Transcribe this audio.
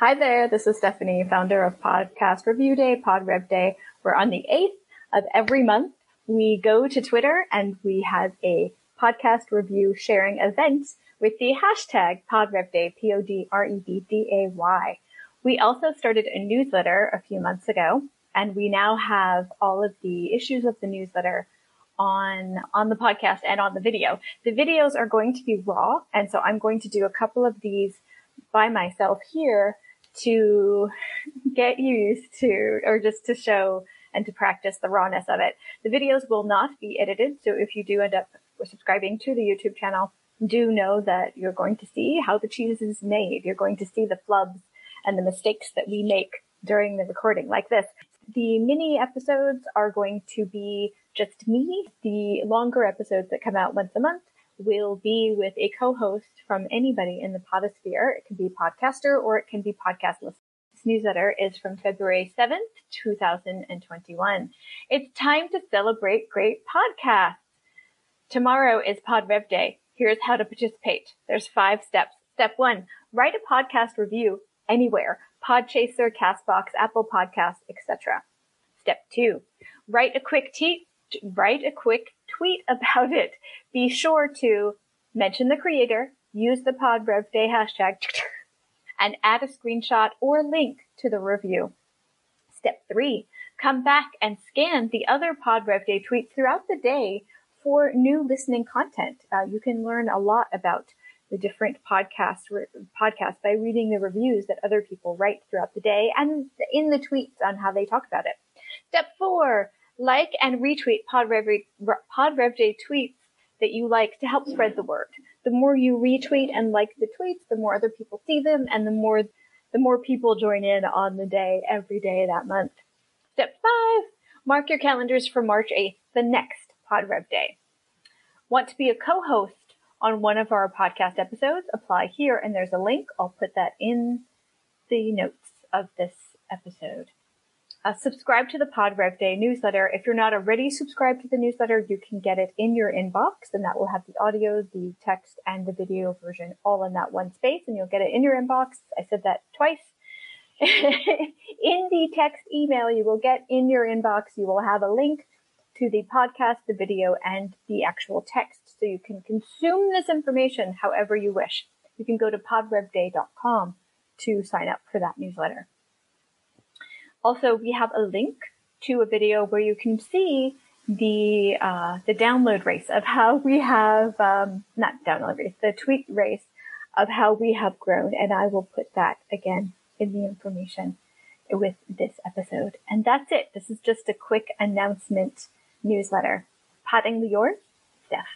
Hi there, this is Stephanie, founder of Podcast Review Day, PodRev Day. We're on the 8th of every month. We go to Twitter and we have a podcast review sharing event with the hashtag PodRevDay, P-O-D-R-E-V-D-A-Y. We also started a newsletter a few months ago, and we now have all of the issues of the newsletter on, on the podcast and on the video. The videos are going to be raw, and so I'm going to do a couple of these by myself here to get used to, or just to show and to practice the rawness of it. The videos will not be edited, so if you do end up subscribing to the YouTube channel, do know that you're going to see how the cheese is made. You're going to see the flubs and the mistakes that we make during the recording like this. The mini episodes are going to be just me. The longer episodes that come out once a month will be with a co-host from anybody in the podosphere. It can be podcaster or it can be podcast listener. This newsletter is from February 7th, 2021. It's time to celebrate great podcasts. Tomorrow is PodRev Day. Here's how to participate. There's five steps. Step one, write a podcast review anywhere. Podchaser, Castbox, Apple Podcasts, etc. Step two, write a quick tweet, write a quick tweet about it. Be sure to mention the creator, use the PodRevDay hashtag, and add a screenshot or link to the review. Step three, come back and scan the other PodRevDay tweets throughout the day for new listening content. Uh, you can learn a lot about the different podcasts re- podcasts by reading the reviews that other people write throughout the day and in the tweets on how they talk about it. Step four, like and retweet PodRev, PodRevDay tweets that you like to help spread the word. The more you retweet and like the tweets, the more other people see them and the more, the more people join in on the day every day that month. Step five, mark your calendars for March 8th, the next PodRev Day. Want to be a co-host on one of our podcast episodes? Apply here and there's a link. I'll put that in the notes of this episode. Uh, subscribe to the PodRev Day newsletter. If you're not already subscribed to the newsletter, you can get it in your inbox and that will have the audio, the text, and the video version all in that one space and you'll get it in your inbox. I said that twice. in the text email you will get in your inbox, you will have a link to the podcast, the video, and the actual text so you can consume this information however you wish. You can go to podrevday.com to sign up for that newsletter. Also, we have a link to a video where you can see the uh, the download race of how we have um, not download race, the tweet race of how we have grown, and I will put that again in the information with this episode. And that's it. This is just a quick announcement newsletter. Patting yours, Steph.